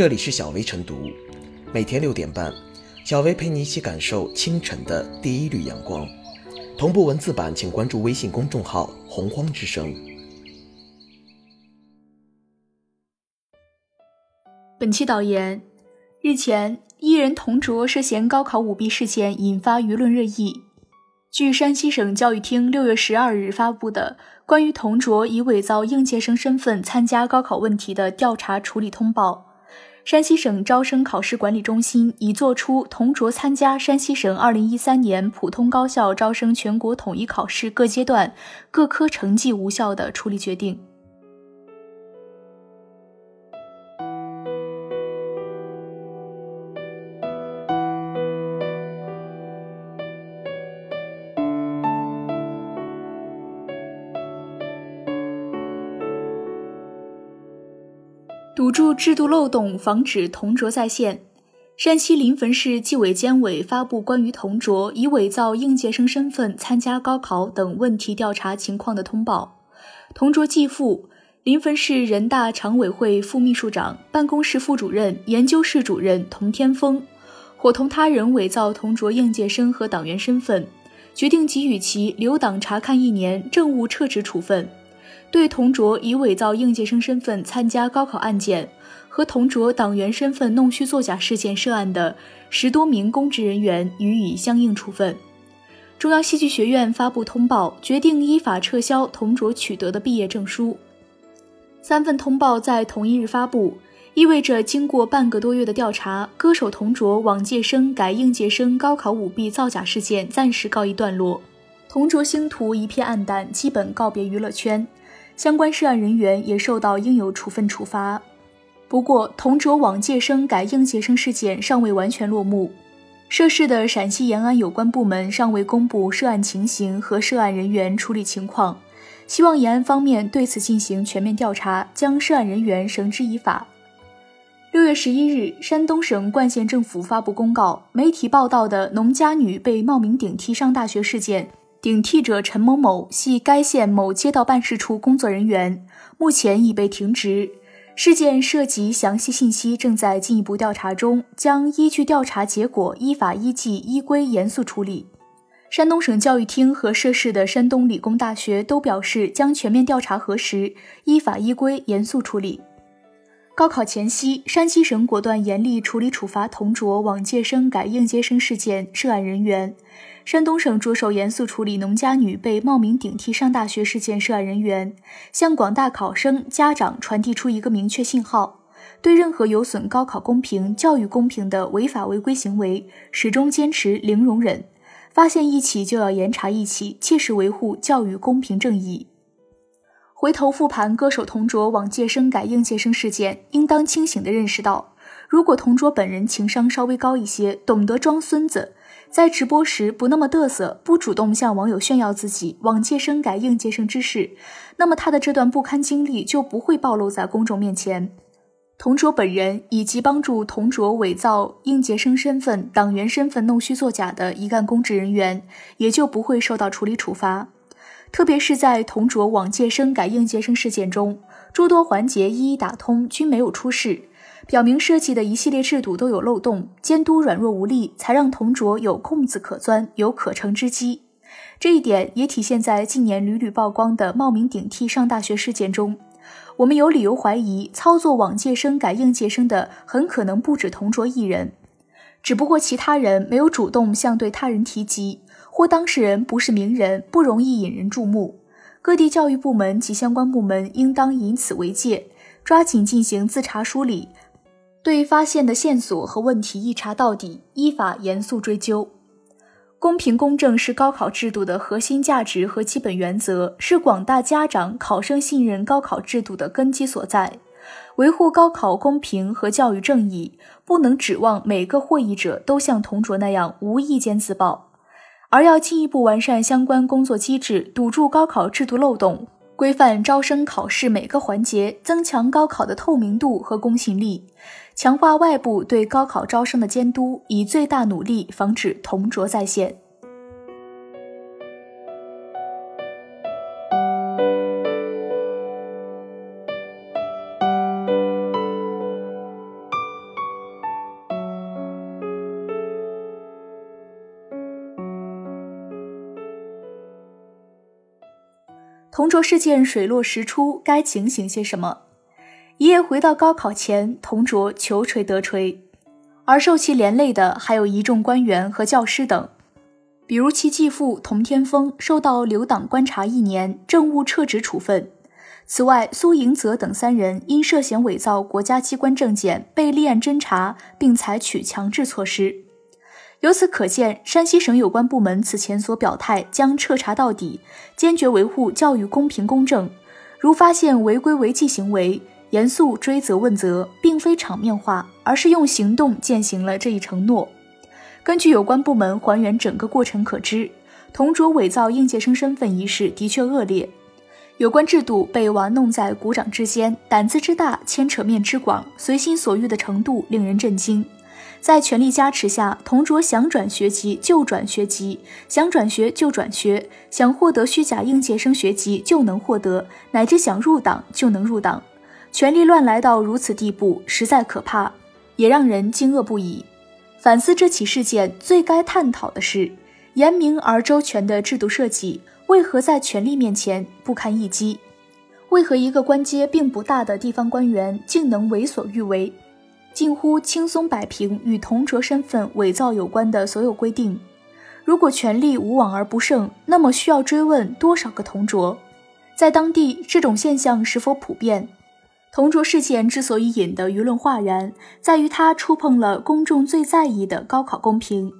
这里是小薇晨读，每天六点半，小薇陪你一起感受清晨的第一缕阳光。同步文字版，请关注微信公众号“洪荒之声”。本期导言：日前，艺人童卓涉嫌高考舞弊事件引发舆论热议。据山西省教育厅六月十二日发布的关于童卓以伪造应届生身份参加高考问题的调查处理通报，山西省招生考试管理中心已作出同卓参加山西省二零一三年普通高校招生全国统一考试各阶段各科成绩无效的处理决定。堵住制度漏洞，防止同卓再现。山西临汾市纪委监委发布关于同卓以伪造应届生身份参加高考等问题调查情况的通报。同卓继父、临汾市人大常委会副秘书长、办公室副主任、研究室主任童天峰，伙同他人伪造同卓应届生和党员身份，决定给予其留党察看一年，政务撤职处分。对同卓以伪造应届生身份参加高考案件和同卓党员身份弄虚作假事件涉案的十多名公职人员予以相应处分。中央戏剧学院发布通报，决定依法撤销同卓取得的毕业证书。三份通报在同一日发布，意味着经过半个多月的调查，歌手同卓往届生改应届生高考舞弊造假事件暂时告一段落，同卓星途一片黯淡，基本告别娱乐圈。相关涉案人员也受到应有处分处罚。不过，同卓往届生改应届生事件尚未完全落幕，涉事的陕西延安有关部门尚未公布涉案情形和涉案人员处理情况，希望延安方面对此进行全面调查，将涉案人员绳之以法。六月十一日，山东省冠县政府发布公告，媒体报道的农家女被冒名顶替上大学事件。顶替者陈某某系该县某街道办事处工作人员，目前已被停职。事件涉及详细信息正在进一步调查中，将依据调查结果依法依纪依规严肃处理。山东省教育厅和涉事的山东理工大学都表示将全面调查核实，依法依规严肃处理。高考前夕，山西省果断严厉处理处罚同桌往届生改应届生事件涉案人员。山东省着手严肃处理农家女被冒名顶替上大学事件涉案人员，向广大考生家长传递出一个明确信号：对任何有损高考公平、教育公平的违法违规行为，始终坚持零容忍，发现一起就要严查一起，切实维护教育公平正义。回头复盘歌手同卓往届生改应届生事件，应当清醒地认识到，如果同卓本人情商稍微高一些，懂得装孙子。在直播时不那么嘚瑟，不主动向网友炫耀自己往届生改应届生之事，那么他的这段不堪经历就不会暴露在公众面前。同卓本人以及帮助同卓伪造应届生身份、党员身份弄虚作假的一干公职人员，也就不会受到处理处罚。特别是在同卓往届生改应届生事件中，诸多环节一一打通，均没有出事。表明设计的一系列制度都有漏洞，监督软弱无力，才让同卓有空子可钻，有可乘之机。这一点也体现在近年屡屡曝光的冒名顶替上大学事件中。我们有理由怀疑，操作往届生改应届生的很可能不止同卓一人，只不过其他人没有主动向对他人提及，或当事人不是名人，不容易引人注目。各地教育部门及相关部门应当以此为戒，抓紧进行自查梳理。对发现的线索和问题一查到底，依法严肃追究。公平公正是高考制度的核心价值和基本原则，是广大家长、考生信任高考制度的根基所在。维护高考公平和教育正义，不能指望每个获益者都像同卓那样无意间自曝，而要进一步完善相关工作机制，堵住高考制度漏洞。规范招生考试每个环节，增强高考的透明度和公信力，强化外部对高考招生的监督，以最大努力防止同桌再现。桌事件水落石出，该警醒些什么？一夜回到高考前，同桌求锤得锤，而受其连累的还有一众官员和教师等。比如其继父童天峰受到留党观察一年，政务撤职处分。此外，苏迎泽等三人因涉嫌伪造国家机关证件被立案侦查，并采取强制措施。由此可见，山西省有关部门此前所表态将彻查到底，坚决维护教育公平公正。如发现违规违纪行为，严肃追责问责，并非场面话，而是用行动践行了这一承诺。根据有关部门还原整个过程可知，同桌伪造应届生身份一事的确恶劣，有关制度被玩弄在股掌之间，胆子之大，牵扯面之广，随心所欲的程度令人震惊。在权力加持下，同桌想转学籍就转学籍，想转学就转学，想获得虚假应届生学籍就能获得，乃至想入党就能入党，权力乱来到如此地步，实在可怕，也让人惊愕不已。反思这起事件，最该探讨的是严明而周全的制度设计为何在权力面前不堪一击？为何一个官阶并不大的地方官员竟能为所欲为，近乎轻松摆平与同卓身份伪造有关的所有规定？如果权力无往而不胜，那么需要追问多少个同卓？在当地，这种现象是否普遍？同桌事件之所以引得舆论哗然，在于它触碰了公众最在意的高考公平。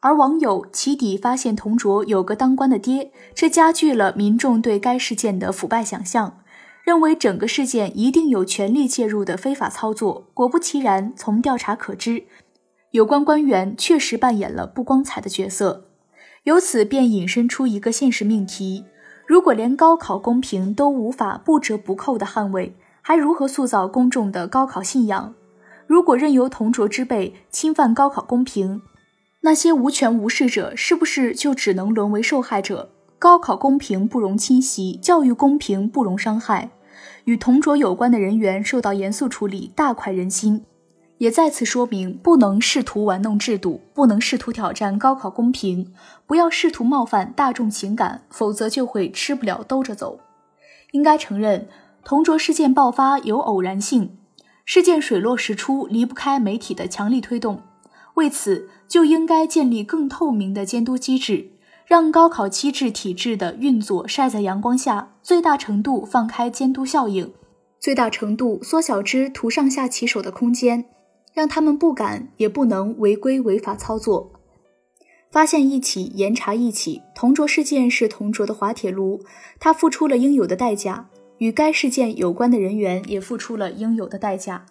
而网友起底发现同桌有个当官的爹，这加剧了民众对该事件的腐败想象，认为整个事件一定有权力介入的非法操作。果不其然，从调查可知，有关官员确实扮演了不光彩的角色。由此便引申出一个现实命题：如果连高考公平都无法不折不扣地捍卫，还如何塑造公众的高考信仰？如果任由同卓之辈侵犯高考公平，那些无权无势者是不是就只能沦为受害者？高考公平不容侵袭，教育公平不容伤害，与同桌有关的人员受到严肃处理，大快人心。也再次说明，不能试图玩弄制度，不能试图挑战高考公平，不要试图冒犯大众情感，否则就会吃不了兜着走。应该承认。同桌事件爆发有偶然性，事件水落石出离不开媒体的强力推动。为此，就应该建立更透明的监督机制，让高考机制体制的运作晒在阳光下，最大程度放开监督效应，最大程度缩小之徒上下其手的空间，让他们不敢也不能违规违法操作。发现一起，严查一起。同卓事件是同卓的滑铁卢，他付出了应有的代价。与该事件有关的人员也付出了应有的代价，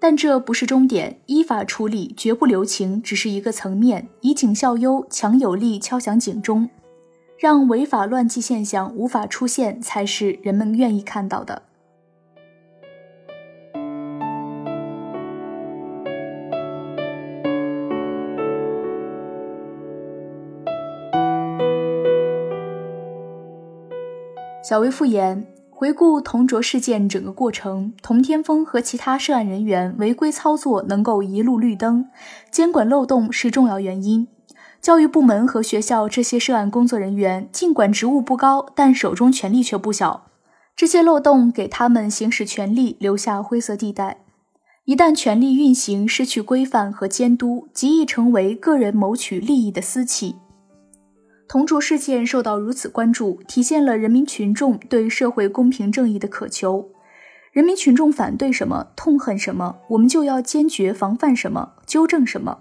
但这不是终点，依法处理绝不留情，只是一个层面。以儆效尤，强有力敲响警钟，让违法乱纪现象无法出现，才是人们愿意看到的。小微复言。回顾同卓事件整个过程，童天峰和其他涉案人员违规操作能够一路绿灯，监管漏洞是重要原因。教育部门和学校这些涉案工作人员尽管职务不高，但手中权力却不小。这些漏洞给他们行使权力留下灰色地带。一旦权力运行失去规范和监督，极易成为个人谋取利益的私器。同桌事件受到如此关注，体现了人民群众对社会公平正义的渴求。人民群众反对什么、痛恨什么，我们就要坚决防范什么、纠正什么。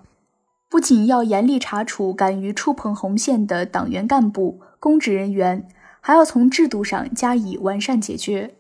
不仅要严厉查处敢于触碰红线的党员干部、公职人员，还要从制度上加以完善解决。